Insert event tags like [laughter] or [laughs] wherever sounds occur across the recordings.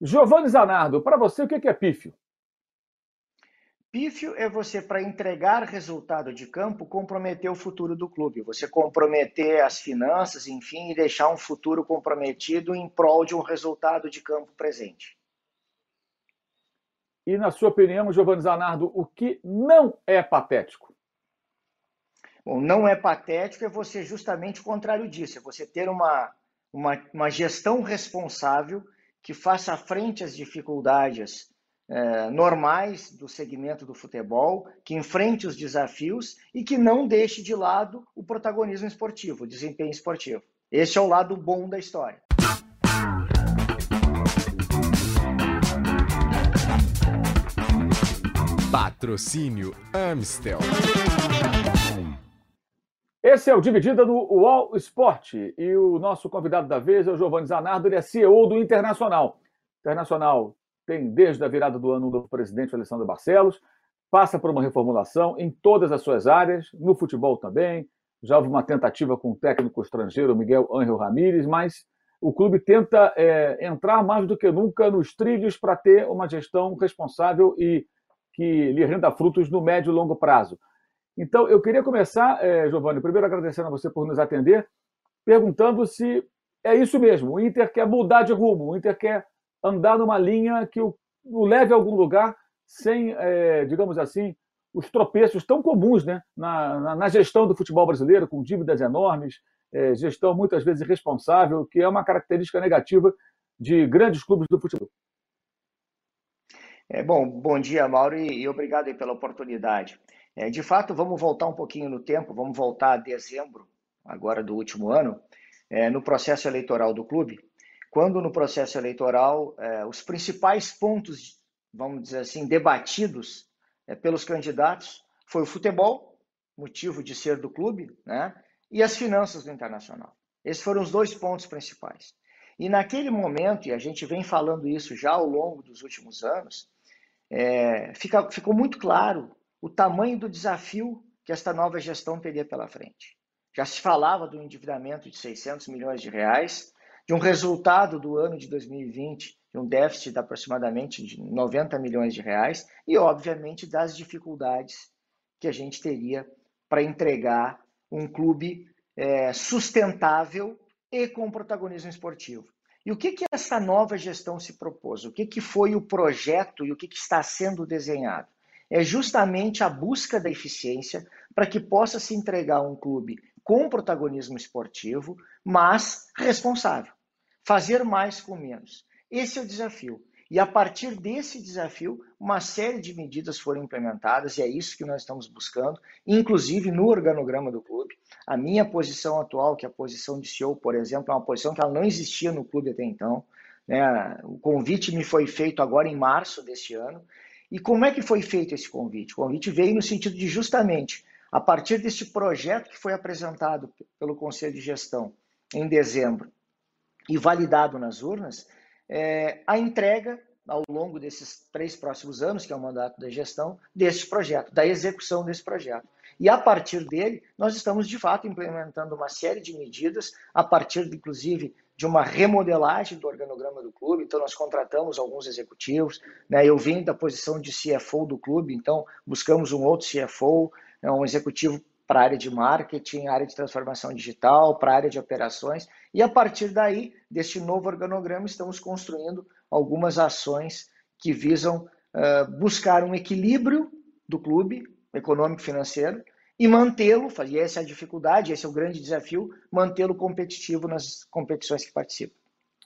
Giovanni Zanardo, para você, o que é pífio? Pífio é você, para entregar resultado de campo, comprometer o futuro do clube. Você comprometer as finanças, enfim, e deixar um futuro comprometido em prol de um resultado de campo presente. E, na sua opinião, Giovanni Zanardo, o que não é patético? Bom, não é patético é você justamente o contrário disso, é você ter uma, uma, uma gestão responsável que faça frente às dificuldades é, normais do segmento do futebol, que enfrente os desafios e que não deixe de lado o protagonismo esportivo, o desempenho esportivo. Esse é o lado bom da história. Patrocínio Amstel. Esse é o Dividida do UOL Sport e o nosso convidado da vez é o Giovanni Zanardo, ele é CEO do Internacional. Internacional tem desde a virada do ano novo presidente, Alessandro Barcelos, passa por uma reformulação em todas as suas áreas, no futebol também. Já houve uma tentativa com o técnico estrangeiro Miguel Ángel Ramírez, mas o clube tenta é, entrar mais do que nunca nos trilhos para ter uma gestão responsável e que lhe renda frutos no médio e longo prazo. Então, eu queria começar, é, Giovanni, primeiro agradecendo a você por nos atender, perguntando se é isso mesmo. O Inter quer mudar de rumo, o Inter quer andar numa linha que o, o leve a algum lugar sem, é, digamos assim, os tropeços tão comuns né, na, na, na, gestão do futebol brasileiro, com dívidas enormes, é, gestão muitas vezes irresponsável, que é uma característica negativa de grandes clubes do futebol. É, bom, bom dia, Mauro, e, e obrigado pela oportunidade. É, de fato, vamos voltar um pouquinho no tempo, vamos voltar a dezembro, agora do último ano, é, no processo eleitoral do clube, quando no processo eleitoral é, os principais pontos, vamos dizer assim, debatidos é, pelos candidatos foi o futebol, motivo de ser do clube, né, e as finanças do Internacional. Esses foram os dois pontos principais. E naquele momento, e a gente vem falando isso já ao longo dos últimos anos, é, fica, ficou muito claro o tamanho do desafio que esta nova gestão teria pela frente. Já se falava do endividamento de 600 milhões de reais, de um resultado do ano de 2020 de um déficit de aproximadamente de 90 milhões de reais e, obviamente, das dificuldades que a gente teria para entregar um clube é, sustentável e com protagonismo esportivo. E o que, que essa nova gestão se propôs? O que, que foi o projeto e o que, que está sendo desenhado? É justamente a busca da eficiência para que possa se entregar um clube com protagonismo esportivo, mas responsável. Fazer mais com menos. Esse é o desafio. E a partir desse desafio, uma série de medidas foram implementadas, e é isso que nós estamos buscando, inclusive no organograma do clube. A minha posição atual, que é a posição de CEO, por exemplo, é uma posição que ela não existia no clube até então. Né? O convite me foi feito agora em março deste ano, e como é que foi feito esse convite? O convite veio no sentido de justamente, a partir deste projeto que foi apresentado pelo Conselho de Gestão em dezembro e validado nas urnas, é, a entrega ao longo desses três próximos anos, que é o mandato da gestão, deste projeto, da execução desse projeto. E a partir dele, nós estamos de fato implementando uma série de medidas, a partir, inclusive, de uma remodelagem do organograma do clube, então nós contratamos alguns executivos, né? eu vim da posição de CFO do clube, então buscamos um outro CFO, né? um executivo para a área de marketing, área de transformação digital, para a área de operações, e a partir daí, deste novo organograma, estamos construindo algumas ações que visam uh, buscar um equilíbrio do clube econômico-financeiro, e mantê-lo, e essa é a dificuldade, esse é o grande desafio, mantê-lo competitivo nas competições que participa.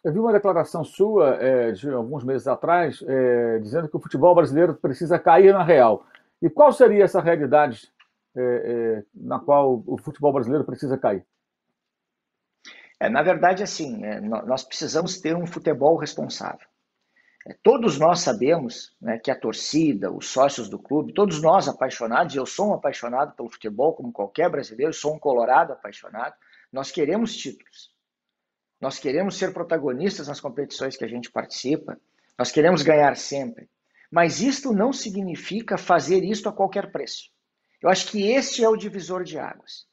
Eu vi uma declaração sua é, de alguns meses atrás é, dizendo que o futebol brasileiro precisa cair na real. E qual seria essa realidade é, na qual o futebol brasileiro precisa cair? É, na verdade, assim, é, nós precisamos ter um futebol responsável. É, todos nós sabemos né, que a torcida, os sócios do clube, todos nós apaixonados, eu sou um apaixonado pelo futebol, como qualquer brasileiro, sou um colorado apaixonado, nós queremos títulos. Nós queremos ser protagonistas nas competições que a gente participa, nós queremos ganhar sempre. Mas isto não significa fazer isto a qualquer preço. Eu acho que este é o divisor de águas.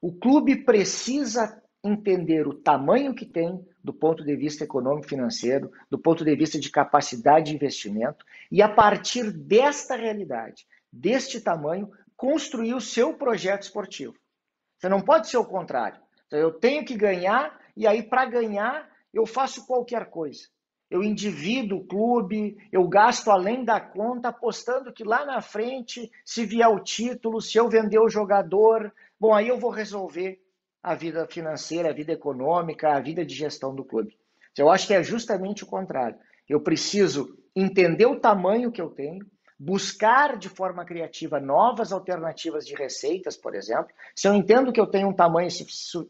O clube precisa entender o tamanho que tem do ponto de vista econômico financeiro, do ponto de vista de capacidade de investimento, e a partir desta realidade, deste tamanho, construir o seu projeto esportivo. Você não pode ser o contrário. Então, eu tenho que ganhar, e aí, para ganhar, eu faço qualquer coisa. Eu endivido o clube, eu gasto além da conta, apostando que lá na frente, se vier o título, se eu vender o jogador, bom, aí eu vou resolver a vida financeira, a vida econômica, a vida de gestão do clube. Eu acho que é justamente o contrário. Eu preciso entender o tamanho que eu tenho, buscar de forma criativa novas alternativas de receitas, por exemplo. Se eu entendo que eu tenho um tamanho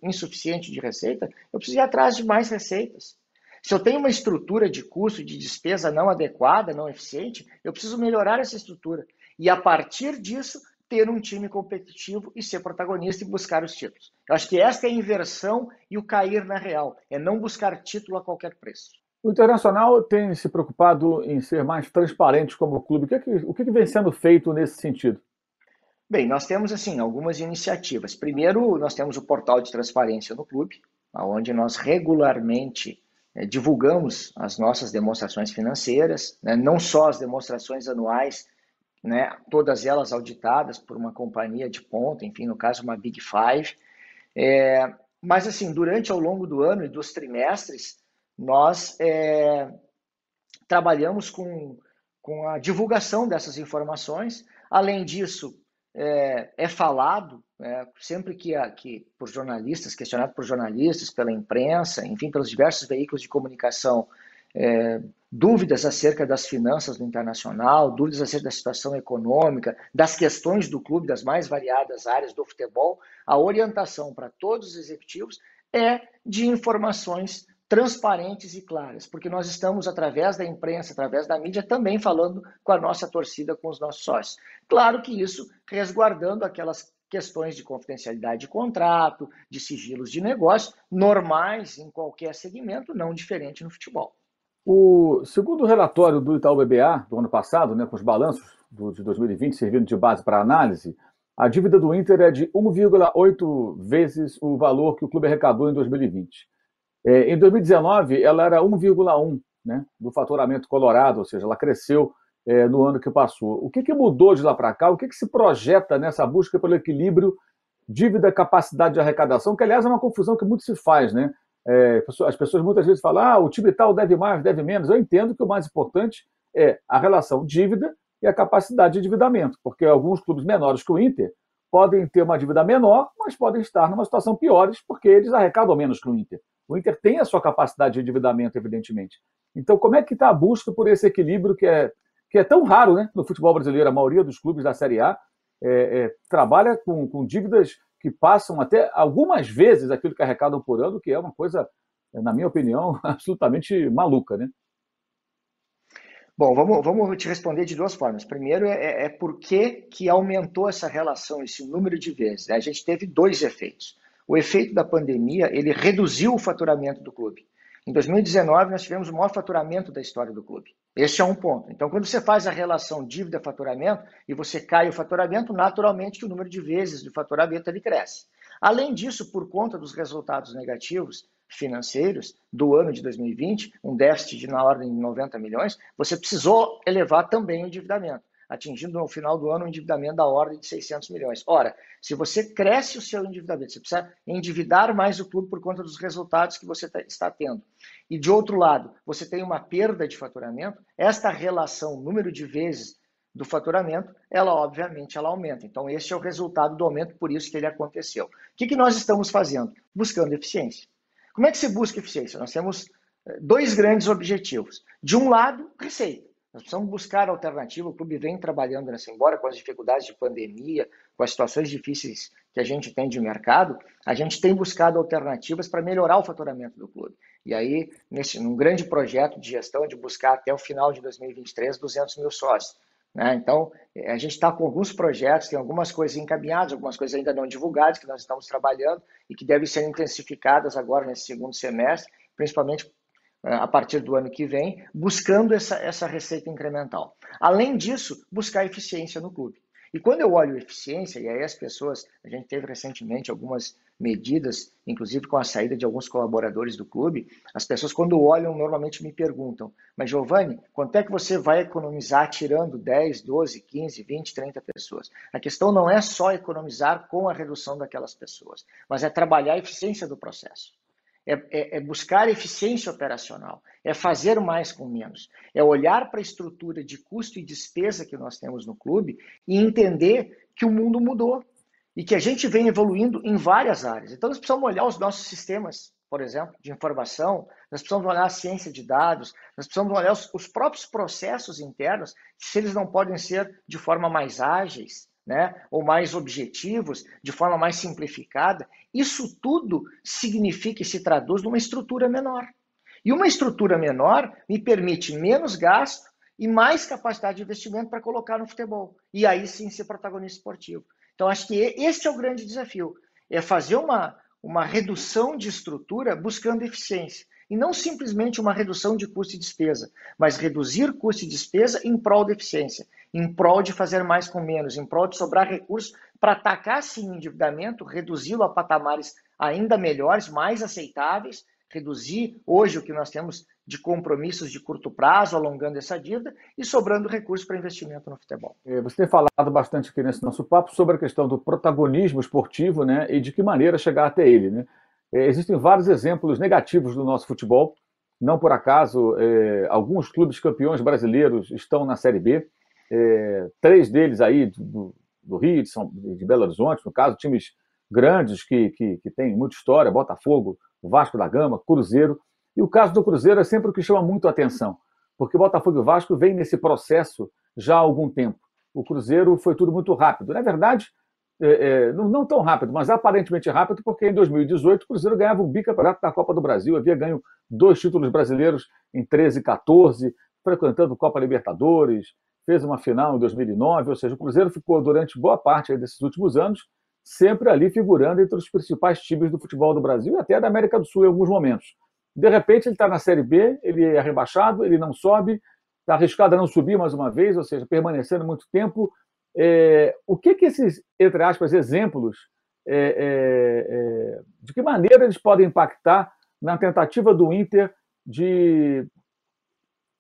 insuficiente de receita, eu preciso ir atrás de mais receitas. Se eu tenho uma estrutura de custo, de despesa não adequada, não eficiente, eu preciso melhorar essa estrutura. E a partir disso, ter um time competitivo e ser protagonista e buscar os títulos. Eu acho que esta é a inversão e o cair na real, é não buscar título a qualquer preço. O Internacional tem se preocupado em ser mais transparente como clube. O que, é que, o que, é que vem sendo feito nesse sentido? Bem, nós temos assim algumas iniciativas. Primeiro, nós temos o portal de transparência no clube, onde nós regularmente é, divulgamos as nossas demonstrações financeiras, né, não só as demonstrações anuais, né, todas elas auditadas por uma companhia de ponta, enfim, no caso uma Big Five. É, mas assim, durante ao longo do ano e dos trimestres, nós é, trabalhamos com, com a divulgação dessas informações. Além disso, é, é falado é, sempre que, que por jornalistas, questionado por jornalistas, pela imprensa, enfim, pelos diversos veículos de comunicação, é, dúvidas acerca das finanças do internacional, dúvidas acerca da situação econômica, das questões do clube, das mais variadas áreas do futebol, a orientação para todos os executivos é de informações transparentes e claras, porque nós estamos, através da imprensa, através da mídia, também falando com a nossa torcida, com os nossos sócios. Claro que isso resguardando aquelas questões de confidencialidade de contrato, de sigilos de negócio, normais em qualquer segmento, não diferente no futebol. O segundo relatório do Itaú BBA do ano passado, né, com os balanços de 2020 servindo de base para análise, a dívida do Inter é de 1,8 vezes o valor que o clube arrecadou em 2020. É, em 2019, ela era 1,1 né, do faturamento colorado, ou seja, ela cresceu é, no ano que passou. O que, que mudou de lá para cá? O que, que se projeta nessa busca pelo equilíbrio dívida-capacidade de arrecadação? Que, aliás, é uma confusão que muito se faz, né? É, as pessoas muitas vezes falam, ah, o time tal deve mais, deve menos. Eu entendo que o mais importante é a relação dívida e a capacidade de endividamento, porque alguns clubes menores que o Inter podem ter uma dívida menor, mas podem estar numa situação piores porque eles arrecadam menos que o Inter. O Inter tem a sua capacidade de endividamento, evidentemente. Então, como é que está a busca por esse equilíbrio que é, que é tão raro né, no futebol brasileiro? A maioria dos clubes da Série A é, é, trabalha com, com dívidas que passam até algumas vezes aquilo que arrecadam por ano, que é uma coisa, na minha opinião, [laughs] absolutamente maluca, né? Bom, vamos, vamos te responder de duas formas. Primeiro, é, é por que, aumentou essa relação, esse número de vezes. A gente teve dois efeitos. O efeito da pandemia, ele reduziu o faturamento do clube. Em 2019, nós tivemos o maior faturamento da história do clube. Esse é um ponto. Então, quando você faz a relação dívida-faturamento e você cai o faturamento, naturalmente o número de vezes do faturamento ele cresce. Além disso, por conta dos resultados negativos, financeiros do ano de 2020, um déficit de na ordem de 90 milhões, você precisou elevar também o endividamento, atingindo no final do ano um endividamento da ordem de 600 milhões. Ora, se você cresce o seu endividamento, você precisa endividar mais o clube por conta dos resultados que você tá, está tendo. E de outro lado, você tem uma perda de faturamento, esta relação, número de vezes do faturamento, ela obviamente ela aumenta. Então, esse é o resultado do aumento, por isso que ele aconteceu. O que, que nós estamos fazendo? Buscando eficiência. Como é que se busca eficiência? Nós temos eh, dois grandes objetivos. De um lado, receita. Nós precisamos buscar alternativa. O clube vem trabalhando nessa, embora com as dificuldades de pandemia, com as situações difíceis que a gente tem de mercado, a gente tem buscado alternativas para melhorar o faturamento do clube. E aí, nesse, num grande projeto de gestão, de buscar até o final de 2023 200 mil sócios. Né? Então, eh, a gente está com alguns projetos, tem algumas coisas encaminhadas, algumas coisas ainda não divulgadas, que nós estamos trabalhando e que devem ser intensificadas agora nesse segundo semestre, principalmente a partir do ano que vem, buscando essa, essa receita incremental. Além disso, buscar eficiência no clube. E quando eu olho eficiência, e aí as pessoas, a gente teve recentemente algumas medidas, inclusive com a saída de alguns colaboradores do clube, as pessoas quando olham normalmente me perguntam, mas Giovanni, quanto é que você vai economizar tirando 10, 12, 15, 20, 30 pessoas? A questão não é só economizar com a redução daquelas pessoas, mas é trabalhar a eficiência do processo. É, é, é, buscar eficiência operacional, é fazer mais com menos, é olhar para a estrutura de custo e despesa que nós temos no clube e entender que o mundo mudou e que a gente vem evoluindo em várias áreas. Então, nós precisamos olhar os nossos sistemas, por exemplo, de informação, nós precisamos olhar a ciência de dados, nós precisamos olhar os, os próprios processos internos, se eles não podem ser de forma mais ágeis, né, ou mais objetivos, de forma mais simplificada, isso tudo significa e se traduz numa estrutura menor. E uma estrutura menor me permite menos gasto e mais capacidade de investimento para colocar no futebol. E aí sim ser protagonista esportivo. Então, acho que esse é o grande desafio: é fazer uma, uma redução de estrutura buscando eficiência. E não simplesmente uma redução de custo e despesa, mas reduzir custo e despesa em prol da eficiência, em prol de fazer mais com menos, em prol de sobrar recursos para atacar sim endividamento, reduzi-lo a patamares ainda melhores, mais aceitáveis, reduzir hoje o que nós temos de compromissos de curto prazo, alongando essa dívida e sobrando recursos para investimento no futebol. É, você tem falado bastante aqui nesse nosso papo sobre a questão do protagonismo esportivo né, e de que maneira chegar até ele. Né? É, existem vários exemplos negativos do nosso futebol. Não por acaso, é, alguns clubes campeões brasileiros estão na Série B. É, três deles aí do, do Rio, de, São, de Belo Horizonte, no caso, times grandes que, que, que têm muita história, Botafogo, Vasco da Gama, Cruzeiro. E o caso do Cruzeiro é sempre o que chama muito a atenção, porque Botafogo e Vasco vêm nesse processo já há algum tempo. O Cruzeiro foi tudo muito rápido. Na verdade, é, é, não, não, tão rápido, mas aparentemente rápido, porque em 2018 o Cruzeiro ganhava o bicampeonato da Copa do Brasil, havia ganho dois títulos brasileiros em 13 e 14, frequentando Copa Libertadores, fez uma final em 2009, ou seja, o Cruzeiro ficou durante boa parte desses últimos anos sempre ali figurando entre os principais times do futebol do Brasil e até da América do Sul em alguns momentos. De repente, ele está na Série B, ele é rebaixado, ele não sobe, está arriscado a não subir mais uma vez, ou seja, permanecendo muito tempo. É, o que, que esses, entre aspas, exemplos, é, é, é, de que maneira eles podem impactar na tentativa do Inter de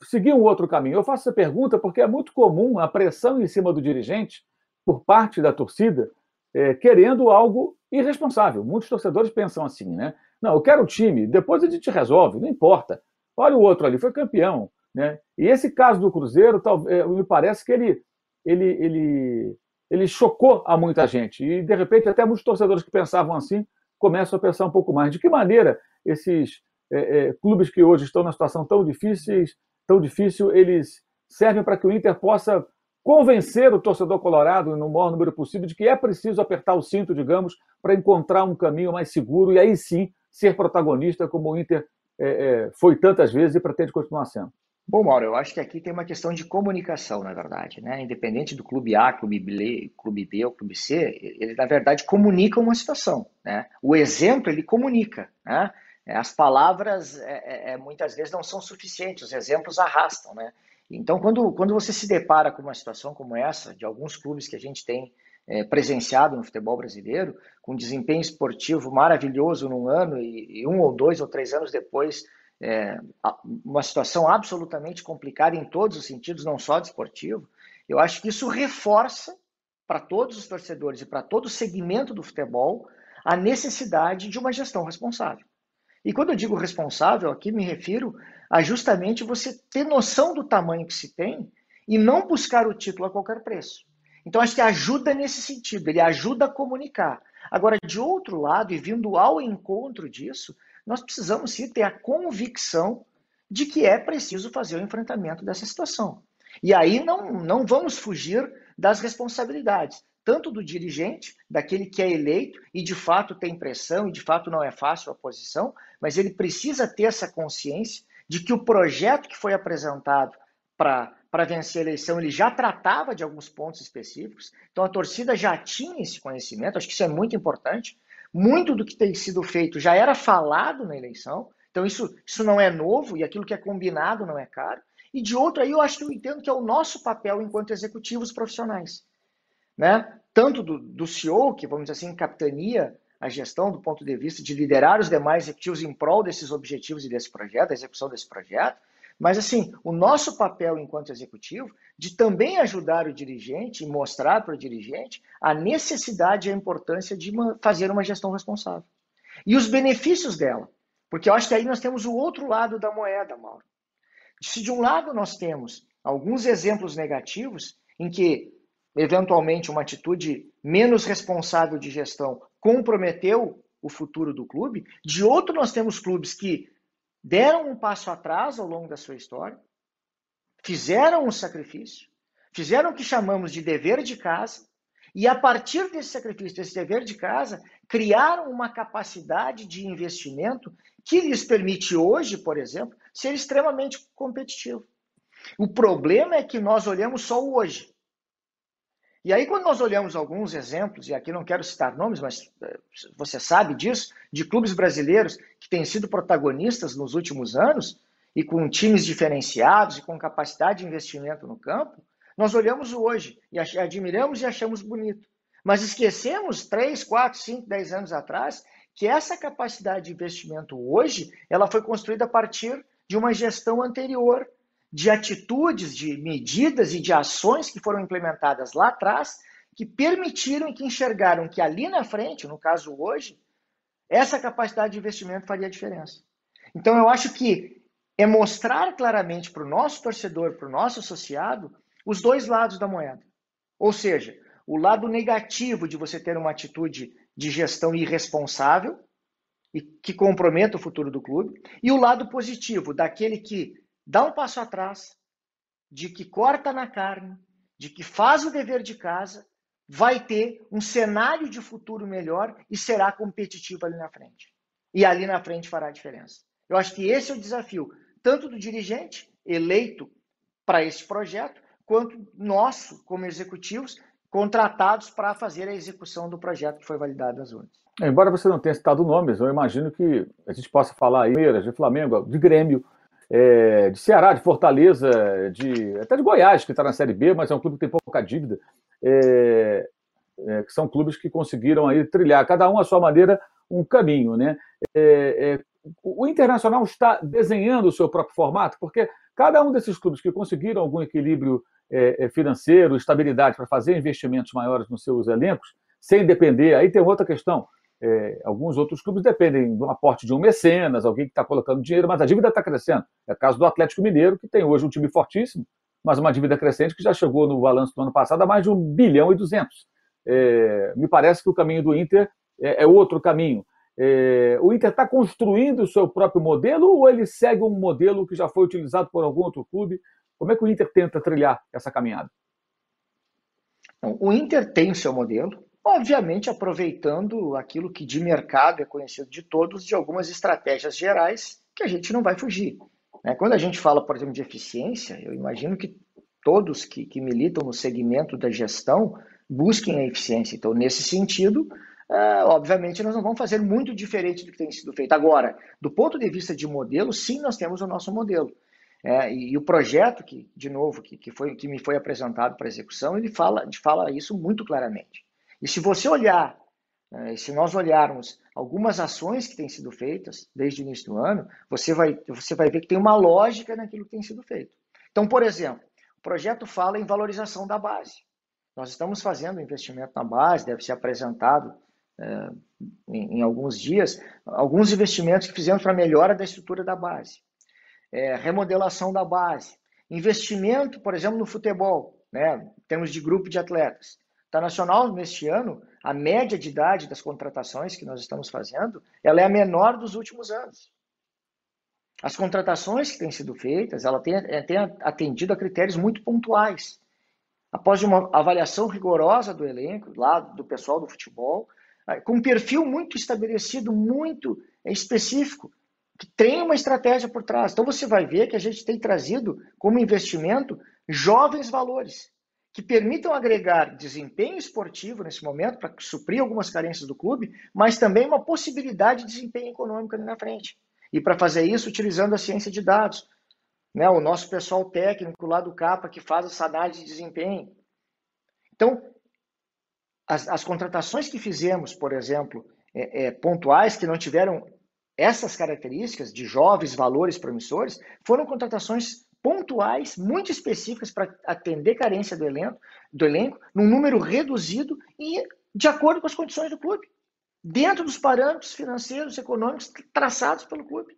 seguir um outro caminho? Eu faço essa pergunta porque é muito comum a pressão em cima do dirigente por parte da torcida, é, querendo algo irresponsável. Muitos torcedores pensam assim, né? Não, eu quero o time, depois a gente resolve, não importa. Olha o outro ali, foi campeão. Né? E esse caso do Cruzeiro, é, me parece que ele, ele, ele, ele chocou a muita gente. E, de repente, até muitos torcedores que pensavam assim começam a pensar um pouco mais. De que maneira esses é, é, clubes que hoje estão na situação tão difícil, tão difícil, eles servem para que o Inter possa convencer o torcedor colorado, no maior número possível, de que é preciso apertar o cinto, digamos, para encontrar um caminho mais seguro e aí sim ser protagonista como o Inter é, é, foi tantas vezes e pretende continuar sendo? Bom, Mauro, eu acho que aqui tem uma questão de comunicação, na verdade, né? Independente do clube A, clube B, clube B ou clube C, ele na verdade comunica uma situação, né? O exemplo ele comunica, né? As palavras é, é, é muitas vezes não são suficientes, os exemplos arrastam, né? Então, quando, quando você se depara com uma situação como essa, de alguns clubes que a gente tem é, presenciado no futebol brasileiro, com desempenho esportivo maravilhoso num ano e, e um ou dois ou três anos depois, é, uma situação absolutamente complicada em todos os sentidos, não só desportivo, eu acho que isso reforça para todos os torcedores e para todo o segmento do futebol a necessidade de uma gestão responsável. E quando eu digo responsável, aqui me refiro a justamente você ter noção do tamanho que se tem e não buscar o título a qualquer preço. Então, acho que ajuda nesse sentido, ele ajuda a comunicar. Agora, de outro lado, e vindo ao encontro disso, nós precisamos sim ter a convicção de que é preciso fazer o enfrentamento dessa situação. E aí não, não vamos fugir das responsabilidades, tanto do dirigente, daquele que é eleito e de fato tem pressão e de fato não é fácil a posição, mas ele precisa ter essa consciência de que o projeto que foi apresentado para vencer a eleição, ele já tratava de alguns pontos específicos, então a torcida já tinha esse conhecimento, acho que isso é muito importante. Muito do que tem sido feito já era falado na eleição, então isso, isso não é novo e aquilo que é combinado não é caro. E de outro, aí eu acho que eu entendo que é o nosso papel enquanto executivos profissionais. Né? Tanto do, do CEO, que vamos dizer assim, capitania a gestão do ponto de vista de liderar os demais executivos em prol desses objetivos e desse projeto, da execução desse projeto. Mas, assim, o nosso papel enquanto executivo de também ajudar o dirigente e mostrar para o dirigente a necessidade e a importância de uma, fazer uma gestão responsável. E os benefícios dela. Porque eu acho que aí nós temos o outro lado da moeda, Mauro. Se de um lado nós temos alguns exemplos negativos em que, eventualmente, uma atitude menos responsável de gestão comprometeu o futuro do clube, de outro nós temos clubes que deram um passo atrás ao longo da sua história, fizeram um sacrifício, fizeram o que chamamos de dever de casa, e a partir desse sacrifício, desse dever de casa, criaram uma capacidade de investimento que lhes permite hoje, por exemplo, ser extremamente competitivo. O problema é que nós olhamos só o hoje. E aí, quando nós olhamos alguns exemplos, e aqui não quero citar nomes, mas eh, você sabe disso, de clubes brasileiros que têm sido protagonistas nos últimos anos, e com times diferenciados e com capacidade de investimento no campo, nós olhamos hoje e admiramos e achamos bonito. Mas esquecemos 3, 4, 5, 10 anos atrás que essa capacidade de investimento hoje ela foi construída a partir de uma gestão anterior de atitudes, de medidas e de ações que foram implementadas lá atrás, que permitiram e que enxergaram que ali na frente, no caso hoje, essa capacidade de investimento faria diferença. Então, eu acho que é mostrar claramente para o nosso torcedor, para o nosso associado, os dois lados da moeda. Ou seja, o lado negativo de você ter uma atitude de gestão irresponsável e que comprometa o futuro do clube, e o lado positivo daquele que dá um passo atrás, de que corta na carne, de que faz o dever de casa, vai ter um cenário de futuro melhor e será competitivo ali na frente. E ali na frente fará a diferença. Eu acho que esse é o desafio, tanto do dirigente eleito para esse projeto, quanto nosso, como executivos, contratados para fazer a execução do projeto que foi validado nas urnas. Embora você não tenha citado nomes, eu imagino que a gente possa falar aí de Flamengo, de Grêmio, é, de Ceará, de Fortaleza, de, até de Goiás, que está na Série B, mas é um clube que tem pouca dívida, é, é, que são clubes que conseguiram aí trilhar, cada um à sua maneira, um caminho. Né? É, é, o Internacional está desenhando o seu próprio formato, porque cada um desses clubes que conseguiram algum equilíbrio é, financeiro, estabilidade para fazer investimentos maiores nos seus elencos, sem depender, aí tem outra questão, é, alguns outros clubes dependem do aporte de um mecenas, alguém que está colocando dinheiro, mas a dívida está crescendo. É o caso do Atlético Mineiro, que tem hoje um time fortíssimo, mas uma dívida crescente que já chegou no balanço do ano passado a mais de 1 bilhão e 200. É, me parece que o caminho do Inter é, é outro caminho. É, o Inter está construindo o seu próprio modelo ou ele segue um modelo que já foi utilizado por algum outro clube? Como é que o Inter tenta trilhar essa caminhada? O Inter tem o seu modelo, obviamente aproveitando aquilo que de mercado é conhecido de todos, de algumas estratégias gerais que a gente não vai fugir. Né? Quando a gente fala, por exemplo, de eficiência, eu imagino que todos que, que militam no segmento da gestão busquem a eficiência. Então, nesse sentido, Uh, obviamente, nós não vamos fazer muito diferente do que tem sido feito. Agora, do ponto de vista de modelo, sim, nós temos o nosso modelo. É, e, e, o projeto, que, de novo, que, que, foi, que me foi apresentado para execução, ele fala, fala isso muito claramente. E se você olhar, né, se nós olharmos algumas ações que têm sido feitas desde o início do ano, você vai, você vai ver que tem uma lógica naquilo que tem sido feito. Então, por exemplo, o projeto fala em valorização da base. Nós estamos fazendo investimento na base, deve ser apresentado é, em, em, alguns dias, alguns investimentos que fizemos para melhora da estrutura da base. É, remodelação da base. Investimento, por exemplo, no futebol, né, em termos de grupo de atletas. Tá nacional, neste ano, a média de idade das contratações que nós estamos fazendo, ela é a menor dos últimos anos. As contratações que têm sido feitas, ela tem, é, tem atendido a critérios muito pontuais. Após uma avaliação rigorosa do elenco, lá do pessoal do futebol, com um perfil muito estabelecido, muito específico, que tem uma estratégia por trás. Então você vai ver que a gente tem trazido como investimento jovens valores que permitam agregar desempenho esportivo nesse momento para suprir algumas carências do clube, mas também uma possibilidade de desempenho econômico ali na frente. E para fazer isso, utilizando a ciência de dados. Né? O nosso pessoal técnico lá do CAPA que faz essa análise de desempenho. Então, as, as contratações que fizemos, por exemplo, é, é, pontuais que não tiveram essas características de jovens valores promissores, foram contratações pontuais, muito específicas para atender carência do elenco, do elenco, num número reduzido e de acordo com as condições do clube, dentro dos parâmetros financeiros, econômicos traçados pelo clube.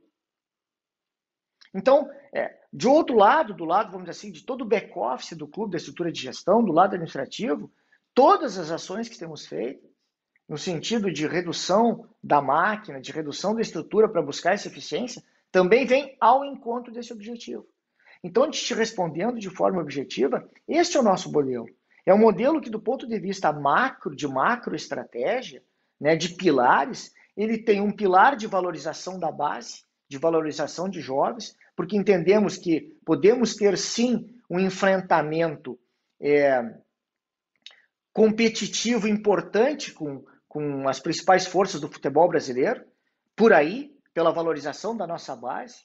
Então, é, de outro lado, do lado, vamos dizer assim, de todo o back-office do clube, da estrutura de gestão, do lado administrativo, todas as ações que temos feito, no sentido de redução da máquina, de redução da estrutura para buscar essa eficiência, também vem ao encontro desse objetivo. Então, te respondendo de forma objetiva, este é o nosso modelo. É um modelo que, do ponto de vista macro, de macroestratégia, né, de pilares, ele tem um pilar de valorização da base, de valorização de jovens, porque entendemos que podemos ter sim um enfrentamento é, competitivo importante com, com as principais forças do futebol brasileiro, por aí, pela valorização da nossa base.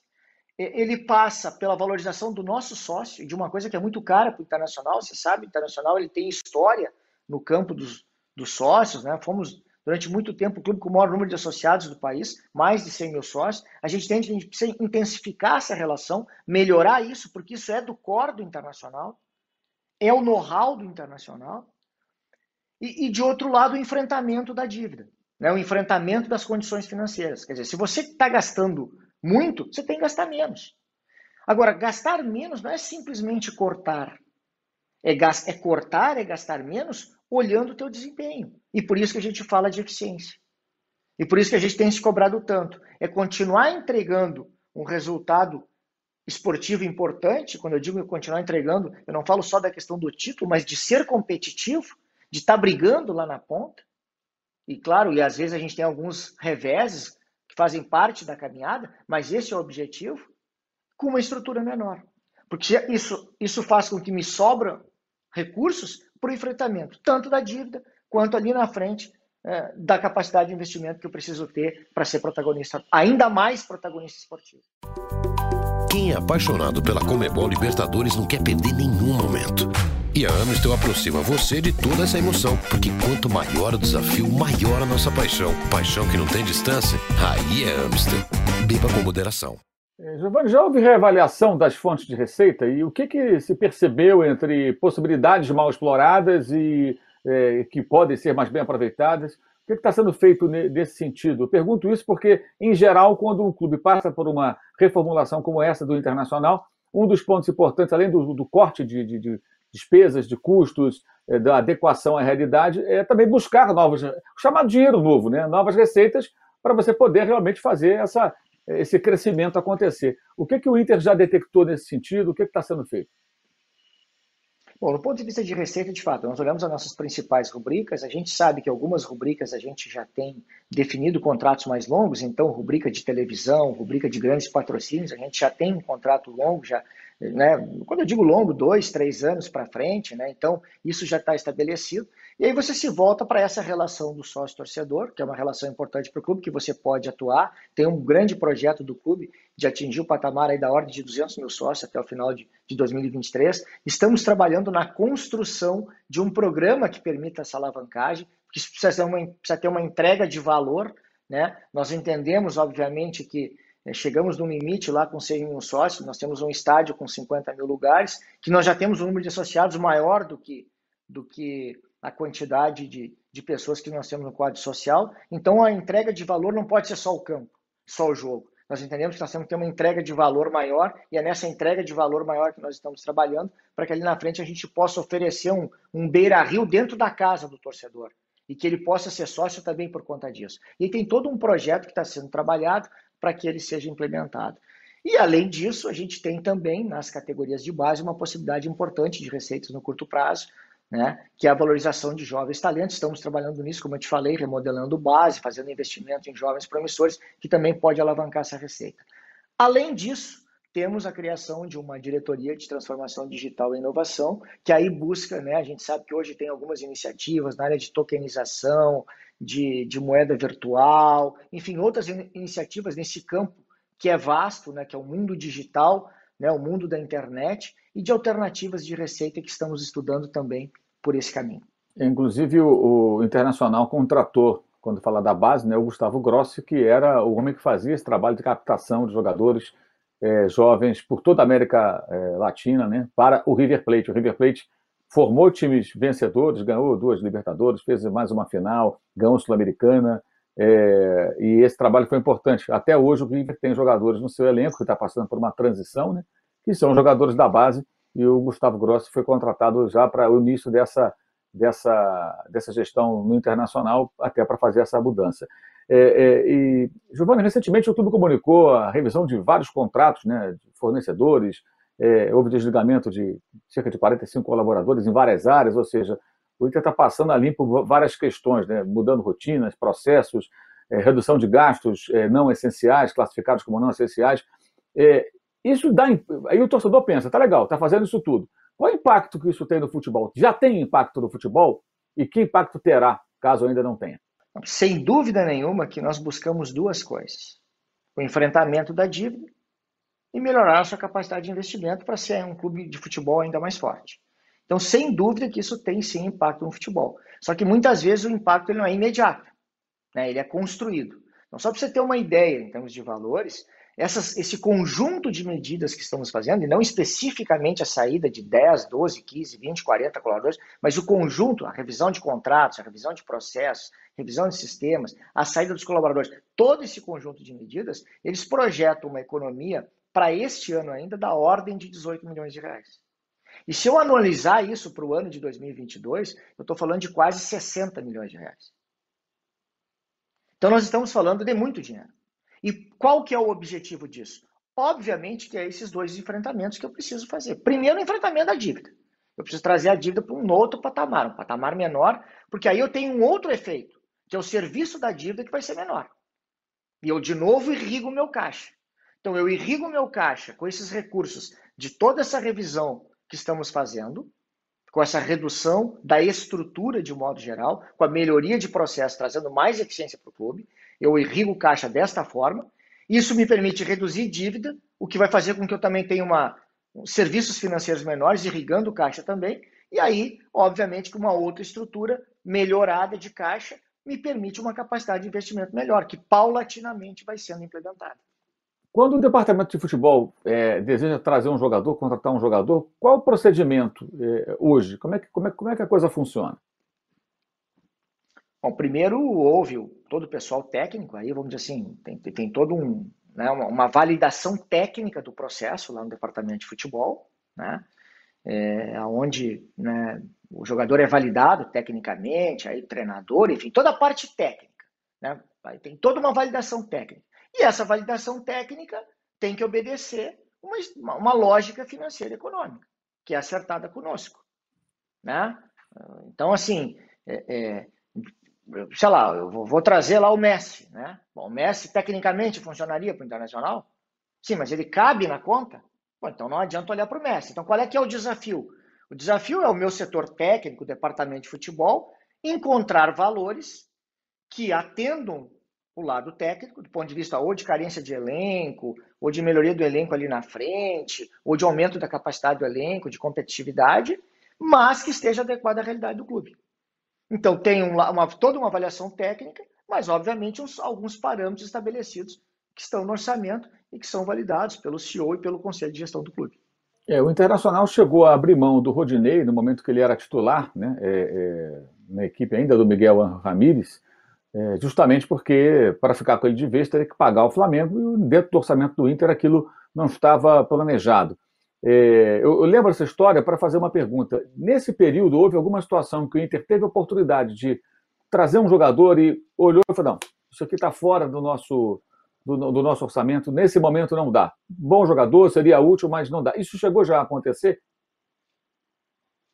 Ele passa pela valorização do nosso sócio, de uma coisa que é muito cara para o Internacional. Você sabe, o Internacional ele tem história no campo dos, dos sócios. Né? Fomos, durante muito tempo, o clube com o maior número de associados do país, mais de 100 mil sócios. A gente tem que intensificar essa relação, melhorar isso, porque isso é do core do Internacional, é o know-how do Internacional e, e de outro lado, o enfrentamento da dívida, né? o enfrentamento das condições financeiras. Quer dizer, se você está gastando muito, você tem que gastar menos. Agora, gastar menos não é simplesmente cortar. É, é cortar, é gastar menos olhando o teu desempenho. E por isso que a gente fala de eficiência. E por isso que a gente tem se cobrado tanto. É continuar entregando um resultado esportivo importante. Quando eu digo continuar entregando, eu não falo só da questão do título, mas de ser competitivo de estar tá brigando lá na ponta. E claro, e às vezes a gente tem alguns reveses que fazem parte da caminhada, mas esse é o objetivo, com uma estrutura menor. Porque isso, isso faz com que me sobram recursos para o enfrentamento, tanto da dívida, quanto ali na frente é, da capacidade de investimento que eu preciso ter para ser protagonista, ainda mais protagonista esportivo. Quem é apaixonado pela Comebol Libertadores não quer perder nenhum momento. E a Amistel aproxima você de toda essa emoção, porque quanto maior o desafio, maior a nossa paixão. Paixão que não tem distância, aí é Amistel. Beba com moderação. É, Giovanni, já houve reavaliação das fontes de receita e o que, que se percebeu entre possibilidades mal exploradas e é, que podem ser mais bem aproveitadas? O que está sendo feito nesse sentido? Eu pergunto isso porque, em geral, quando um clube passa por uma reformulação como essa do Internacional, um dos pontos importantes, além do, do corte de, de, despesas, de custos, eh, da adequação à realidade, é também buscar novos, chamado dinheiro novo, né? novas receitas, para você poder realmente fazer essa, esse crescimento acontecer. O que, que o Inter já detectou nesse sentido? O que está sendo feito? Bom, no ponto de vista de receita, de fato, nós olhamos as nossas principais rubricas, a gente sabe que algumas rubricas a gente já tem definido contratos mais longos, então rubrica de televisão, rubrica de grandes patrocínios, a gente já tem um contrato longo, já né? Quando eu digo longo, dois, três anos para frente, né? Então isso já está estabelecido. E aí você se volta para essa relação do sócio-torcedor, que é uma relação importante para o clube, que você pode atuar. Tem um grande projeto do clube de atingir o patamar aí da ordem de 200 mil sócios até o final de, de 2023. Estamos trabalhando na construção de um programa que permita essa alavancagem, que precisa ter uma, precisa ter uma entrega de valor. Né? Nós entendemos, obviamente, que chegamos no limite lá com 100 mil sócios, nós temos um estádio com 50 mil lugares, que nós já temos um número de associados maior do que, do que a quantidade de, de pessoas que nós temos no quadro social. Então, a entrega de valor não pode ser só o campo, só o jogo. Nós entendemos que nós temos que ter uma entrega de valor maior e é nessa entrega de valor maior que nós estamos trabalhando para que ali na frente a gente possa oferecer um, um beira-rio dentro da casa do torcedor e que ele possa ser sócio também por conta disso. E tem todo um projeto que está sendo trabalhado para que ele seja implementado. E além disso, a gente tem também nas categorias de base uma possibilidade importante de receitas no curto prazo, né, que é a valorização de jovens talentos. Estamos trabalhando nisso, como eu te falei, remodelando base, fazendo investimento em jovens promissores, que também pode alavancar essa receita. Além disso, temos a criação de uma diretoria de transformação digital e inovação, que aí busca, né, a gente sabe que hoje tem algumas iniciativas na área de tokenização, de, de moeda virtual, enfim, outras in iniciativas nesse campo que é vasto, né, que é o mundo digital, né, o mundo da internet, e de alternativas de receita que estamos estudando também por esse caminho. Inclusive, o, o Internacional contratou quando fala da base, né, o Gustavo Grossi, que era o homem que fazia esse trabalho de captação de jogadores é, jovens por toda a América é, Latina, né, para o River Plate. O River Plate formou times vencedores, ganhou duas Libertadores, fez mais uma final, ganhou Sul-Americana, é, e esse trabalho foi importante. Até hoje o River tem jogadores no seu elenco que está passando por uma transição, né, que são jogadores da base, e o Gustavo Grossi foi contratado já para o início dessa, dessa, dessa gestão no internacional, até para fazer essa mudança. É, é, e, Giovanni, recentemente o clube comunicou a revisão de vários contratos né, de fornecedores, é, houve desligamento de cerca de 45 colaboradores em várias áreas, ou seja, o Inter está passando ali por várias questões, né, mudando rotinas, processos, é, redução de gastos é, não essenciais, classificados como não essenciais. É, isso dá. Aí o torcedor pensa, tá legal, tá fazendo isso tudo. Qual o impacto que isso tem no futebol? Já tem impacto no futebol? E que impacto terá, caso ainda não tenha? Sem dúvida nenhuma que nós buscamos duas coisas: o enfrentamento da dívida e melhorar a sua capacidade de investimento para ser um clube de futebol ainda mais forte. Então, sem dúvida que isso tem sim impacto no futebol. Só que muitas vezes o impacto ele não é imediato, né? ele é construído. Então, só para você ter uma ideia em termos de valores, essas, esse conjunto de medidas que estamos fazendo, e não especificamente a saída de 10, 12, 15, 20, 40 colaboradores, mas o conjunto, a revisão de contratos, a revisão de processos, revisão de sistemas, a saída dos colaboradores, todo esse conjunto de medidas, eles projetam uma economia para este ano ainda da ordem de 18 milhões de reais. E se eu anualizar isso para o ano de 2022, eu estou falando de quase 60 milhões de reais. Então nós estamos falando de muito dinheiro. E qual que é o objetivo disso? Obviamente que é esses dois enfrentamentos que eu preciso fazer. Primeiro, o enfrentamento da dívida. Eu preciso trazer a dívida para um outro patamar, um patamar menor, porque aí eu tenho um outro efeito, que é o serviço da dívida que vai ser menor. E eu, de novo, irrigo o meu caixa. Então, eu irrigo o meu caixa com esses recursos de toda essa revisão que estamos fazendo, com essa redução da estrutura de modo geral, com a melhoria de processo, trazendo mais eficiência para o clube eu irrigo o caixa desta forma. Isso me permite reduzir dívida, o que vai fazer com que eu também tenha uma, serviços financeiros menores, irrigando o caixa também. E aí, obviamente, que uma outra estrutura melhorada de caixa me permite uma capacidade de investimento melhor, que paulatinamente vai sendo implementada. Quando o departamento de futebol é, deseja trazer um jogador, contratar um jogador, qual o procedimento é, hoje? Como é, que, como, é, como é que a coisa funciona? Bom, primeiro houve todo o pessoal técnico, aí vamos dizer assim, tem, tem todo um, né, uma, uma, validação técnica do processo lá no departamento de futebol, né, é, onde né, o jogador é validado tecnicamente, aí treinador, enfim, toda a parte técnica, né, aí tem toda uma validação técnica. E essa validação técnica tem que obedecer uma, uma lógica financeira e econômica, que é acertada conosco, né? Então, assim, é, é, sei lá, eu vou, vou, trazer lá o Messi, né? Bom, o Messi tecnicamente funcionaria para o Internacional? Sim, mas ele cabe na conta? Bom, então não adianta olhar para o Messi. Então qual é que é o desafio? O desafio é o meu setor técnico, departamento de futebol, encontrar valores que atendam o lado técnico, do ponto de vista ou de carência de elenco, ou de melhoria do elenco ali na frente, ou de aumento da capacidade do elenco, de competitividade, mas que esteja adequado à realidade do clube. Então, tem uma, toda uma avaliação técnica, mas, obviamente, uns, alguns parâmetros estabelecidos que estão no orçamento e que são validados pelo CEO e pelo Conselho de Gestão do clube. É, o Internacional chegou a abrir mão do Rodinei no momento que ele era titular, né, é, é, na equipe ainda do Miguel Ramírez, é, justamente porque, para ficar com ele de vez, teria que pagar o Flamengo e dentro do orçamento do Inter aquilo não estava planejado. É, eu, eu, lembro essa história para fazer uma pergunta. Nesse período, houve alguma situação que o Inter teve a oportunidade de trazer um jogador e olhou e falou: não, isso aqui está fora do nosso, do, do, nosso orçamento, nesse momento não dá. Bom jogador, seria útil, mas não dá. Isso chegou já a acontecer?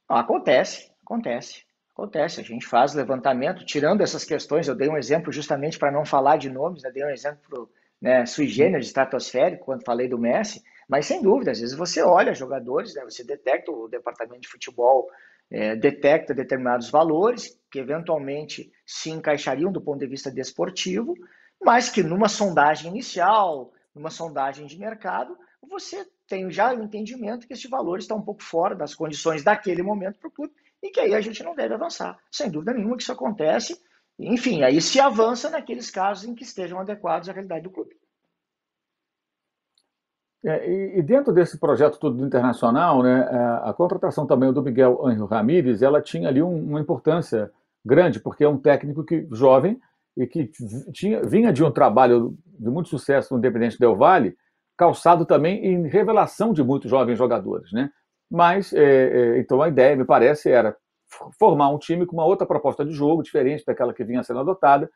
Acontece, acontece. Acontece, a gente faz levantamento, tirando essas questões, eu dei um exemplo justamente para não falar de nomes, né? dei um exemplo né, sui generis, estratosférico, quando falei do Messi, mas sem dúvida, às vezes você olha jogadores, né, você detecta, o departamento de futebol é, detecta determinados valores que eventualmente se encaixariam do ponto de vista desportivo, mas que numa sondagem inicial, numa sondagem de mercado, você tem já o entendimento que esse valor está um pouco fora das condições daquele momento para o clube e que aí a gente não deve avançar. Sem dúvida nenhuma que isso acontece enfim, aí se avança naqueles casos em que estejam adequados à realidade do clube. É, e, dentro desse projeto todo internacional, né, a, a, contratação também do Miguel Angel Ramírez, ela tinha ali um, uma importância grande, porque é um técnico que jovem e que tinha, vinha de um trabalho de muito sucesso no Independente Del Valle, calçado também em revelação de muitos jovens jogadores, né? Mas é, é, então a ideia, me parece, era formar um time com uma outra proposta de jogo, diferente daquela que vinha sendo adotada,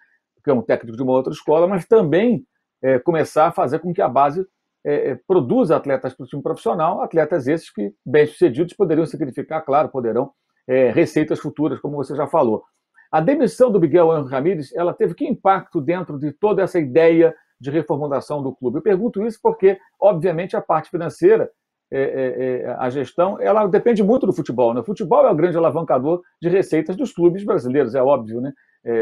que é um técnico de uma outra escola, mas também é, começar a fazer com que a base é, é produza atletas para o time profissional, atletas esses que, bem-sucedidos, poderiam significar, claro, poderão, é, receitas futuras, como você já falou. A demissão do Miguel Ramírez, ela teve que impacto dentro de toda essa ideia de reformulação do clube? Eu pergunto isso porque, obviamente, a parte financeira é, é, é, a gestão, ela depende muito do futebol. Né? O futebol é o grande alavancador de receitas dos clubes brasileiros, é óbvio, né?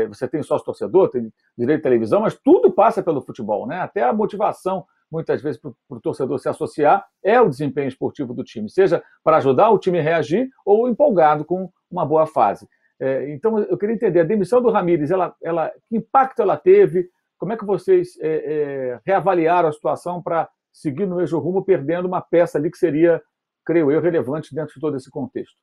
Você tem sócio torcedor, tem direito de televisão, mas tudo passa pelo futebol, né? Até a motivação, muitas vezes, para o torcedor se associar é o desempenho esportivo do time, seja para ajudar o time a reagir ou empolgado com uma boa fase. É, então, eu queria entender, a demissão do Ramires, ela, ela, que impacto ela teve? Como é que vocês é, é, reavaliaram a situação para seguir no mesmo rumo, perdendo uma peça ali que seria, creio eu, relevante dentro de todo esse contexto?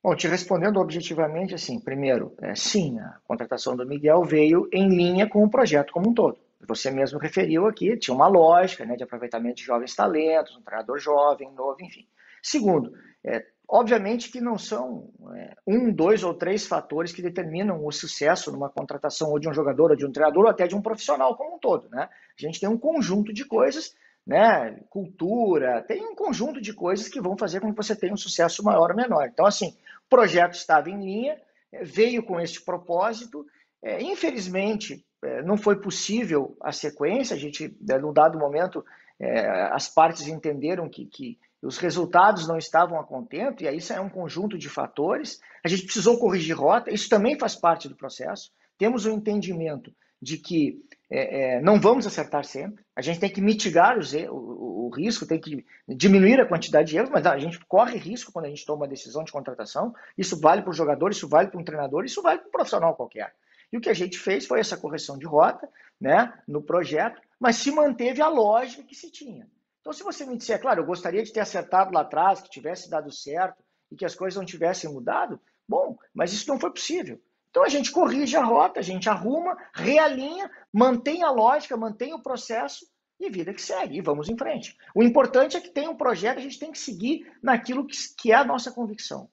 Bom, te respondendo objetivamente, assim, primeiro, é, sim, a contratação do Miguel veio em linha com o projeto como um todo. Você mesmo referiu aqui, tinha uma lógica né, de aproveitamento de jovens talentos, um treinador jovem, novo, enfim. Segundo, é, obviamente que não são é, um, dois ou três fatores que determinam o sucesso numa contratação ou de um jogador, ou de um treinador, ou até de um profissional como um todo. Né? A gente tem um conjunto de coisas, né? cultura, tem um conjunto de coisas que vão fazer com que você tenha um sucesso maior ou menor. Então, assim, o projeto estava em linha, é, veio com este propósito. É, infelizmente, não foi possível a sequência, a gente, né, num dado momento, é, as partes entenderam que, que os resultados não estavam a contento, e aí isso é um conjunto de fatores. A gente precisou corrigir rota, isso também faz parte do processo. Temos o um entendimento de que é, é, não vamos acertar sempre, a gente tem que mitigar os, o, o, risco, tem que diminuir a quantidade de erros, mas a gente corre risco quando a gente toma uma decisão de contratação. Isso vale para o jogador, isso vale para um treinador, isso vale para um profissional qualquer. E o que a gente fez foi essa correção de rota né, no projeto, mas se manteve a lógica que se tinha. Então, se você me disser, claro, eu gostaria de ter acertado lá atrás, que tivesse dado certo e que as coisas não tivessem mudado, bom, mas isso não foi possível. Então a gente corrige a rota, a gente arruma, realinha, mantém a lógica, mantém o processo e vida que segue, e vamos em frente. O importante é que tem um projeto, a gente tem que seguir naquilo que, que é a nossa convicção.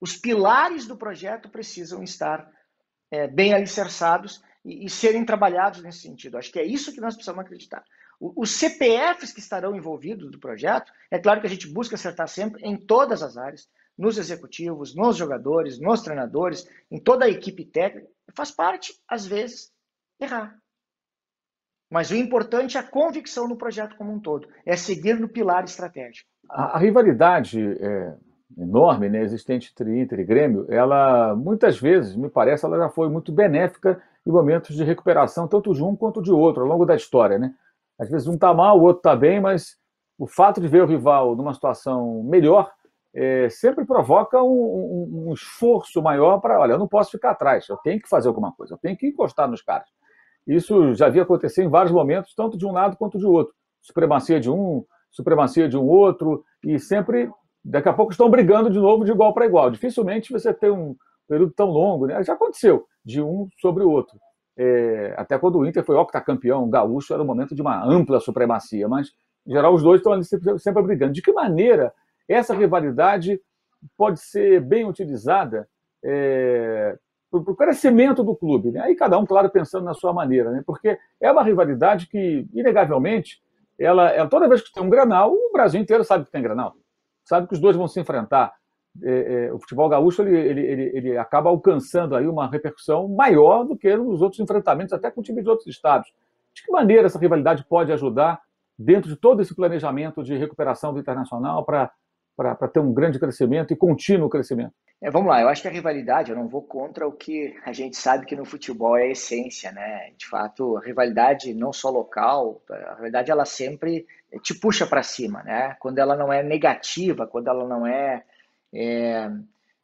Os pilares do projeto precisam estar é, bem alicerçados e, e serem trabalhados nesse sentido. Acho que é isso que nós precisamos acreditar. Os CPFs que estarão envolvidos do projeto, é claro que a gente busca acertar sempre em todas as áreas, nos executivos, nos jogadores, nos treinadores, em toda a equipe técnica. Faz parte, às vezes, errar. Mas o importante é a convicção no projeto como um todo, é seguir no pilar estratégico. A, a rivalidade é, enorme né, existente entre Inter e Grêmio, ela muitas vezes, me parece, ela já foi muito benéfica em momentos de recuperação, tanto de um quanto de outro, ao longo da história. Né? Às vezes um está mal, o outro está bem, mas o fato de ver o rival numa situação melhor é, sempre provoca um, um, um esforço maior para, olha, eu não posso ficar atrás, eu tenho que fazer alguma coisa, eu tenho que encostar nos caras. Isso já havia acontecido em vários momentos, tanto de um lado quanto de outro. Supremacia de um, supremacia de um outro, e sempre, daqui a pouco, estão brigando de novo de igual para igual. Dificilmente você tem um período tão longo, né? já aconteceu, de um sobre o outro. É, até quando o Inter foi octacampeão gaúcho, era um momento de uma ampla supremacia, mas, em geral, os dois estão ali sempre, sempre brigando. De que maneira essa rivalidade pode ser bem utilizada é, para o crescimento do clube? Né? Aí cada um, claro, pensando na sua maneira, né? porque é uma rivalidade que, inegavelmente, ela, ela, toda vez que tem um Granal, o Brasil inteiro sabe que tem Granal, sabe que os dois vão se enfrentar é, é, o futebol gaúcho ele, ele, ele, ele, acaba alcançando aí uma repercussão maior do que nos outros enfrentamentos, até com times de outros estados. De que maneira essa rivalidade pode ajudar dentro de todo esse planejamento de recuperação do internacional para ter um grande crescimento e contínuo crescimento? É, vamos lá, eu acho que a rivalidade, eu não vou contra o que a gente sabe que no futebol é a essência, né? De fato, a rivalidade não só local, a rivalidade ela sempre te puxa para cima, né? Quando ela não é negativa, quando ela não é é,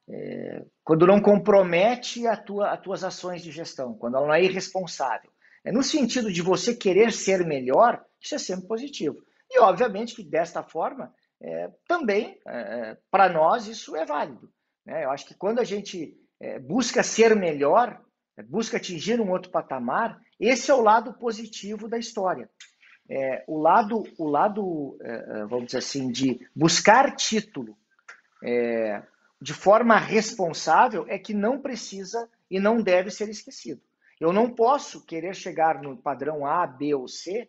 é, quando não compromete a tua, as tuas ações de gestão, quando ela não é irresponsável. É no sentido de você querer ser melhor, isso é sempre positivo. E, obviamente, que desta forma, é, também, é, para nós, isso é válido. Né? Eu acho que quando a gente é, busca ser melhor, é, busca atingir um outro patamar, esse é o lado positivo da história. É, o lado, o lado é, vamos dizer assim, de buscar título de forma responsável é que não precisa e não deve ser esquecido. Eu não posso querer chegar no padrão A, B ou C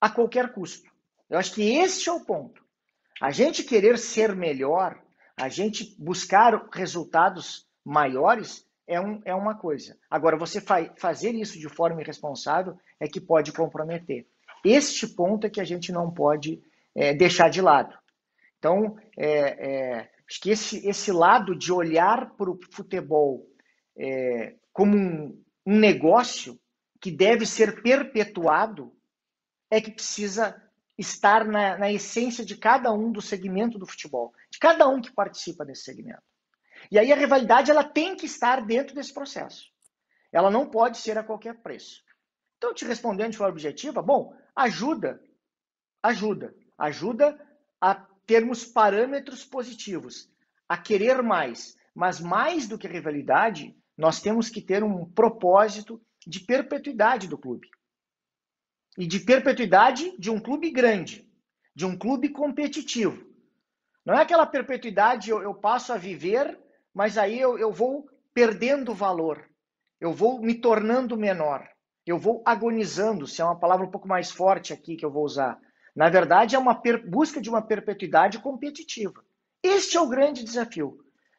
a qualquer custo. Eu acho que este é o ponto. A gente querer ser melhor, a gente buscar resultados maiores é, um, é uma coisa. Agora, você fa fazer isso de forma irresponsável é que pode comprometer. Este ponto é que a gente não pode é, deixar de lado. Então, é, é Acho que esse, esse lado de olhar para o futebol é, como um, um negócio que deve ser perpetuado é que precisa estar na, na, essência de cada um do segmento do futebol, de cada um que participa desse segmento. E aí a rivalidade ela tem que estar dentro desse processo. Ela não pode ser a qualquer preço. Então, te respondendo de forma objetiva, bom, ajuda, ajuda, ajuda a termos parâmetros positivos, a querer mais. Mas mais do que rivalidade, nós temos que ter um propósito de perpetuidade do clube. E de perpetuidade de um clube grande, de um clube competitivo. Não é aquela perpetuidade eu, eu passo a viver, mas aí eu, eu vou perdendo valor, eu vou me tornando menor, eu vou agonizando, se é uma palavra um pouco mais forte aqui que eu vou usar. Na verdade, é uma busca de uma perpetuidade competitiva. Este é o grande desafio.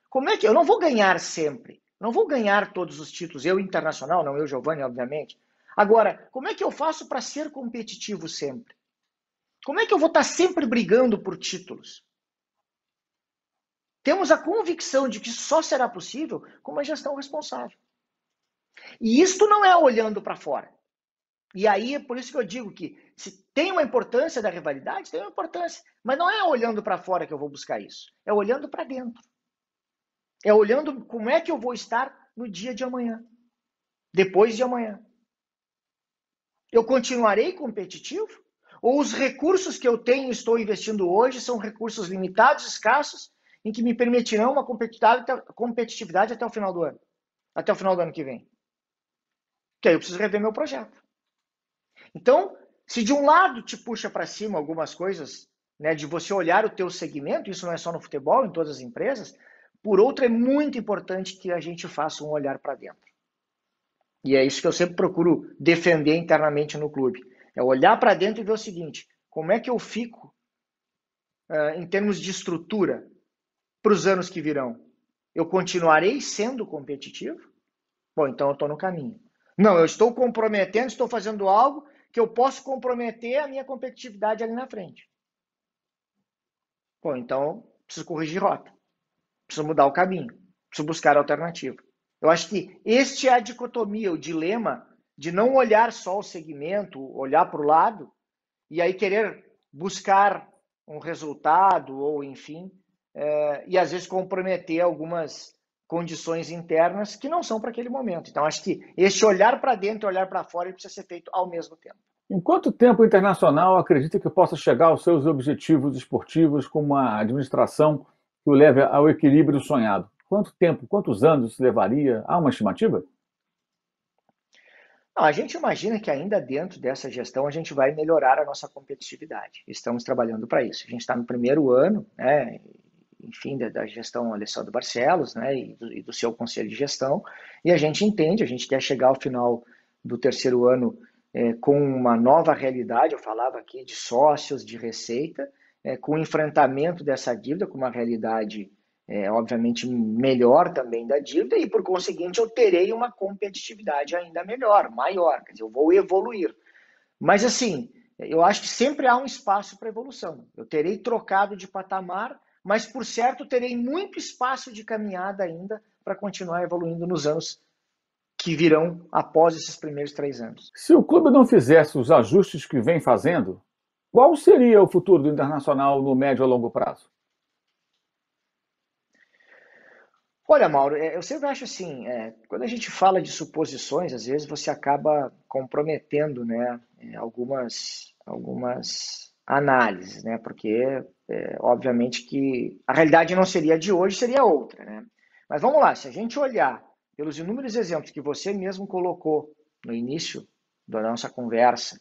Como é que eu não vou ganhar sempre? Não vou ganhar todos os títulos, eu internacional, não eu, Giovanni, obviamente. Agora, como é que eu faço para ser competitivo sempre? Como é que eu vou estar sempre brigando por títulos? Temos a convicção de que só será possível com uma gestão responsável. E isto não é olhando para fora. E aí é por isso que eu digo que se tem uma importância da rivalidade, tem uma importância. Mas não é olhando para fora que eu vou buscar isso. É olhando para dentro. É olhando como é que eu vou estar no dia de amanhã. Depois de amanhã. Eu continuarei competitivo? Ou os recursos que eu tenho e estou investindo hoje são recursos limitados, escassos, em que me permitirão uma competitividade até o final do ano? Até o final do ano que vem. Que aí eu preciso rever meu projeto. Então, se de um lado te puxa para cima algumas coisas, né, de você olhar o teu segmento, isso não é só no futebol, em todas as empresas, por outro é muito importante que a gente faça um olhar para dentro. E é isso que eu sempre procuro defender internamente no clube. É olhar para dentro e ver o seguinte: como é que eu fico uh, em termos de estrutura para os anos que virão? Eu continuarei sendo competitivo? Bom, então eu estou no caminho. Não, eu estou comprometendo, estou fazendo algo que eu posso comprometer a minha competitividade ali na frente. Bom, então preciso corrigir rota, preciso mudar o caminho, preciso buscar alternativa. Eu acho que este é a dicotomia, o dilema de não olhar só o segmento, olhar para o lado e aí querer buscar um resultado ou enfim, é, e às vezes comprometer algumas condições internas que não são para aquele momento. Então, acho que esse olhar para dentro e olhar para fora precisa ser feito ao mesmo tempo. Em quanto tempo o Internacional acredita que possa chegar aos seus objetivos esportivos com uma administração que o leve ao equilíbrio sonhado? Quanto tempo, quantos anos levaria? Há uma estimativa? Não, a gente imagina que ainda dentro dessa gestão a gente vai melhorar a nossa competitividade. Estamos trabalhando para isso. A gente está no primeiro ano, né, enfim, da, da gestão Alessandro Barcelos, né, e do, e do, seu conselho de gestão, e a gente entende, a gente quer chegar ao final do terceiro ano é, com uma nova realidade, eu falava aqui de sócios, de receita, é, com o enfrentamento dessa dívida, com uma realidade, é, obviamente, melhor também da dívida, e por conseguinte eu terei uma competitividade ainda melhor, maior, quer dizer, eu vou evoluir. Mas assim, eu acho que sempre há um espaço para evolução. Eu terei trocado de patamar, mas por certo terei muito espaço de caminhada ainda para continuar evoluindo nos anos que virão após esses primeiros três anos. Se o clube não fizesse os ajustes que vem fazendo, qual seria o futuro do Internacional no médio a longo prazo? Olha, Mauro, é, eu sempre acho assim, é, quando a gente fala de suposições, às vezes você acaba comprometendo, né, é, algumas, algumas análises, né, porque é, obviamente que a realidade não seria de hoje, seria outra, né. Mas vamos lá, se a gente olhar pelos inúmeros exemplos que você mesmo colocou no início da nossa conversa,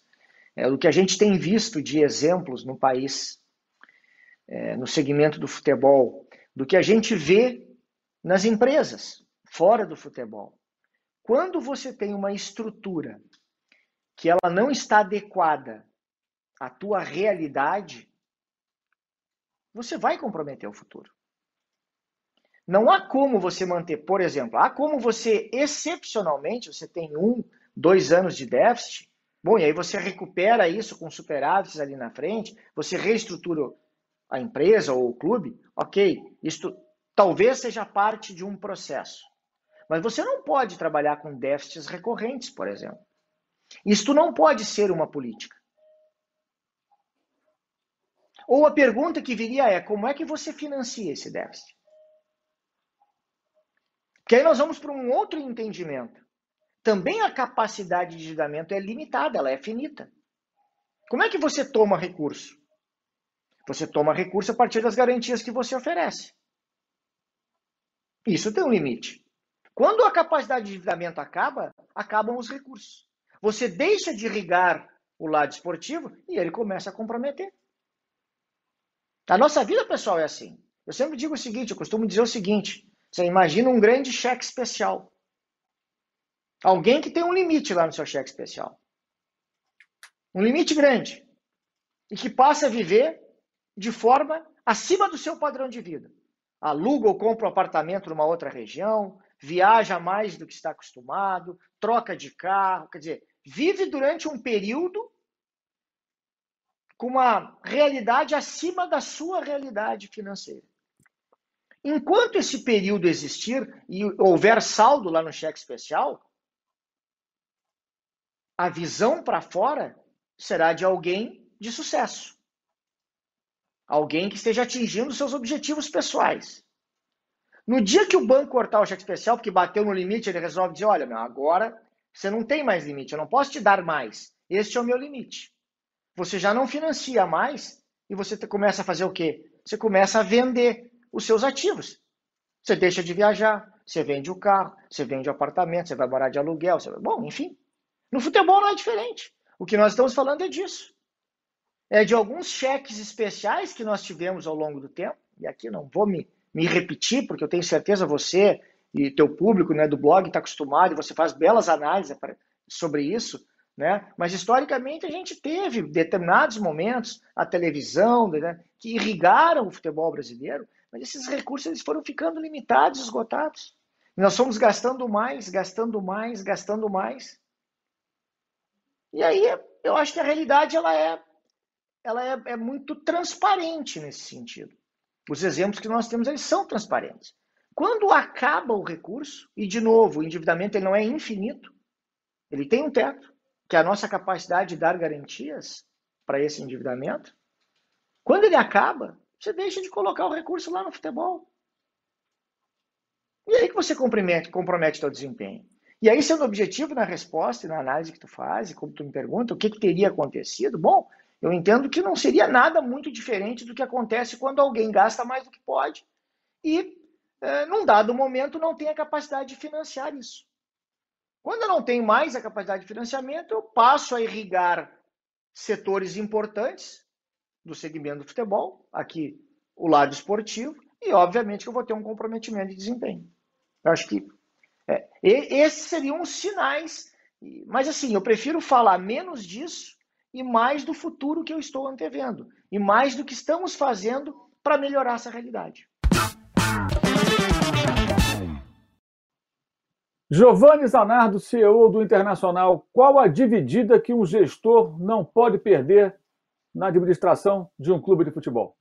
é, o que a gente tem visto de exemplos no país, é, no segmento do futebol, do que a gente vê nas empresas, fora do futebol. Quando você tem uma estrutura que ela não está adequada à tua realidade, você vai comprometer o futuro. Não há como você manter, por exemplo, há como você excepcionalmente, você tem um, dois anos de déficit, bom, e aí você recupera isso com superávites ali na frente, você reestrutura a empresa ou o clube, ok, isso talvez seja parte de um processo. Mas você não pode trabalhar com déficits recorrentes, por exemplo. Isto não pode ser uma política. Ou a pergunta que viria é: como é que você financia esse déficit? Porque aí nós vamos para um outro entendimento. Também a capacidade de endividamento é limitada, ela é finita. Como é que você toma recurso? Você toma recurso a partir das garantias que você oferece. Isso tem um limite. Quando a capacidade de endividamento acaba, acabam os recursos. Você deixa de irrigar o lado esportivo e ele começa a comprometer. A nossa vida, pessoal, é assim. Eu sempre digo o seguinte, eu costumo dizer o seguinte: você imagina um grande cheque especial. Alguém que tem um limite lá no seu cheque especial. Um limite grande. E que passa a viver de forma acima do seu padrão de vida aluga ou compra um apartamento numa outra região, viaja mais do que está acostumado, troca de carro, quer dizer, vive durante um período com uma realidade acima da sua realidade financeira. Enquanto esse período existir e houver saldo lá no cheque especial, a visão para fora será de alguém de sucesso. Alguém que esteja atingindo seus objetivos pessoais. No dia que o banco cortar o cheque especial, porque bateu no limite, ele resolve dizer: olha, meu, agora você não tem mais limite, eu não posso te dar mais. Este é o meu limite. Você já não financia mais e você começa a fazer o quê? Você começa a vender os seus ativos. Você deixa de viajar, você vende o carro, você vende o apartamento, você vai morar de aluguel. Você... Bom, enfim. No futebol não é diferente. O que nós estamos falando é disso é, de alguns cheques especiais que nós tivemos ao longo do tempo, e aqui não vou me, me repetir, porque eu tenho certeza você e teu público né, do blog está acostumado, e você faz belas análises sobre isso, né? mas historicamente a gente teve determinados momentos, a televisão, né, que irrigaram o futebol brasileiro, mas esses recursos eles foram ficando limitados, esgotados. E nós fomos gastando mais, gastando mais, gastando mais. E aí eu acho que a realidade ela é ela é, é muito transparente nesse sentido. Os exemplos que nós temos eles são transparentes. Quando acaba o recurso, e de novo, o endividamento ele não é infinito, ele tem um teto, que a nossa capacidade de dar garantias para esse endividamento. Quando ele acaba, você deixa de colocar o recurso lá no futebol. E aí que você compromete, compromete seu desempenho. E aí, sendo objetivo na resposta e na análise que tu faz, como tu me pergunta, o que, que teria acontecido? Bom, eu entendo que não seria nada muito diferente do que acontece quando alguém gasta mais do que pode e, é, num dado momento, não tem a capacidade de financiar isso. Quando eu não tenho mais a capacidade de financiamento, eu passo a irrigar setores importantes do segmento do futebol, aqui o lado esportivo, e obviamente que eu vou ter um comprometimento de desempenho. Eu acho que é, esses seriam os sinais, mas assim, eu prefiro falar menos disso e mais do futuro que eu estou antevendo, e mais do que estamos fazendo para melhorar essa realidade. Giovanni Zanardo, CEO do Internacional, qual a dividida que um gestor não pode perder na administração de um clube de futebol?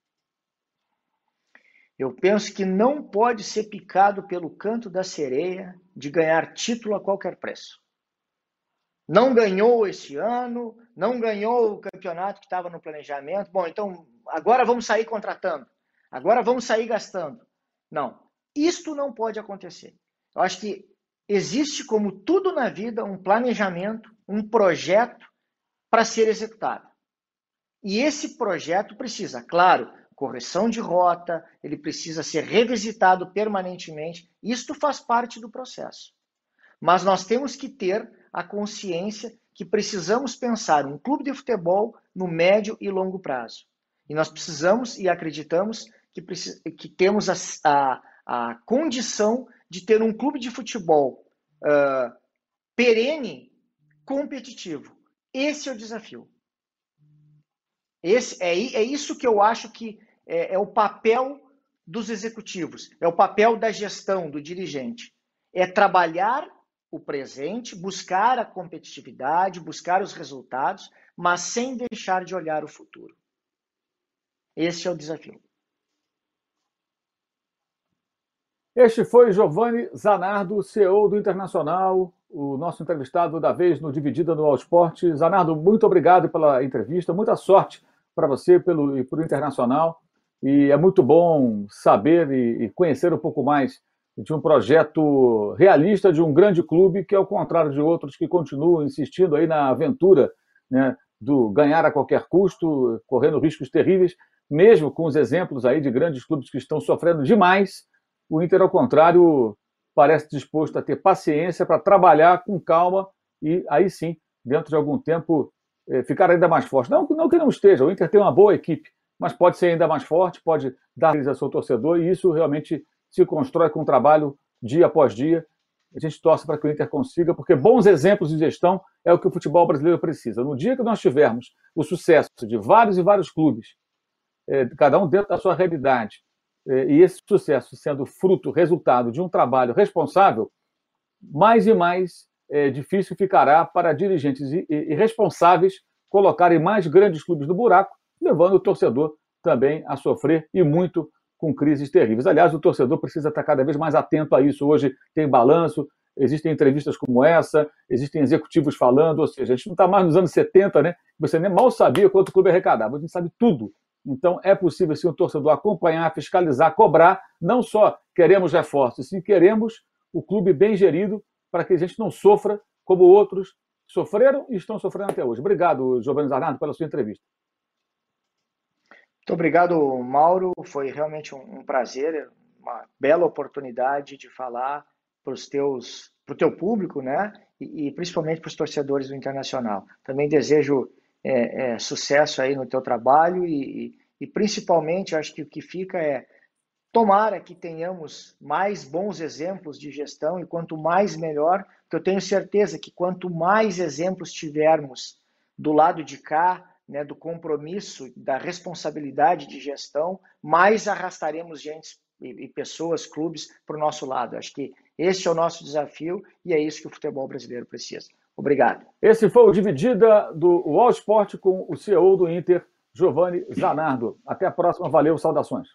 Eu penso que não pode ser picado pelo canto da sereia de ganhar título a qualquer preço. Não ganhou esse ano, não ganhou o campeonato que estava no planejamento. Bom, então agora vamos sair contratando. Agora vamos sair gastando. Não. Isto não pode acontecer. Eu acho que existe, como tudo na vida, um planejamento, um projeto para ser executado. E esse projeto precisa, claro, correção de rota, ele precisa ser revisitado permanentemente. Isto faz parte do processo. Mas nós temos que ter a consciência que precisamos pensar um clube de futebol no médio e longo prazo. E nós precisamos e acreditamos que, que temos a, a, a, condição de ter um clube de futebol uh, perene, competitivo. Esse é o desafio. Esse, é, é isso que eu acho que é, é o papel dos executivos, é o papel da gestão, do dirigente. É trabalhar o presente, buscar a competitividade, buscar os resultados, mas sem deixar de olhar o futuro. Esse é o desafio. Este foi Giovanni Zanardo, CEO do Internacional, o nosso entrevistado da vez no Dividida no All Sport. Zanardo, muito obrigado pela entrevista, muita sorte para você pelo, e para o Internacional. E é muito bom saber e, e conhecer um pouco mais de um projeto realista de um grande clube que, ao contrário de outros que continuam insistindo aí na aventura né, do ganhar a qualquer custo, correndo riscos terríveis, mesmo com os exemplos aí de grandes clubes que estão sofrendo demais, o Inter, ao contrário, parece disposto a ter paciência para trabalhar com calma e aí sim, dentro de algum tempo, eh, ficar ainda mais forte. Não, não que não esteja, o Inter tem uma boa equipe, mas pode ser ainda mais forte, pode dar a seu torcedor, e isso realmente se constrói com trabalho dia após dia. A gente torce para que o Inter consiga, porque bons exemplos de gestão é o que o futebol brasileiro precisa. No dia que nós tivermos o sucesso de vários e vários clubes, é, cada um dentro da sua realidade, e esse sucesso sendo fruto, resultado de um trabalho responsável, mais e mais é, difícil ficará para dirigentes irresponsáveis colocarem mais grandes clubes no buraco, levando o torcedor também a sofrer e muito com crises terríveis. Aliás, o torcedor precisa estar cada vez mais atento a isso. Hoje tem balanço, existem entrevistas como essa, existem executivos falando, ou seja, a gente não está mais nos anos 70, né? Você nem mal sabia quanto o clube arrecadava, a gente sabe tudo. Então, é possível, sim, o torcedor acompanhar, fiscalizar, cobrar. Não só queremos reforços, sim queremos o clube bem gerido para que a gente não sofra como outros sofreram e estão sofrendo até hoje. Obrigado, Giovanni Zarnado, pela sua entrevista. Muito obrigado, Mauro. Foi realmente um, um prazer, uma bela oportunidade de falar para os teus, para o teu público, né? E, e principalmente para os torcedores do Internacional. Também desejo é, é, sucesso aí no teu trabalho e, e, e principalmente acho que o que fica é tomara que tenhamos mais bons exemplos de gestão e quanto mais melhor, que eu tenho certeza que quanto mais exemplos tivermos do lado de cá, né, do compromisso, da responsabilidade de gestão, mais arrastaremos gente e, e pessoas, clubes para o nosso lado. Acho que esse é o nosso desafio e é isso que o futebol brasileiro precisa. Obrigado. Esse foi o Dividida do All Sport com o CEO do Inter, Giovanni Zanardo. Até a próxima. Valeu, saudações.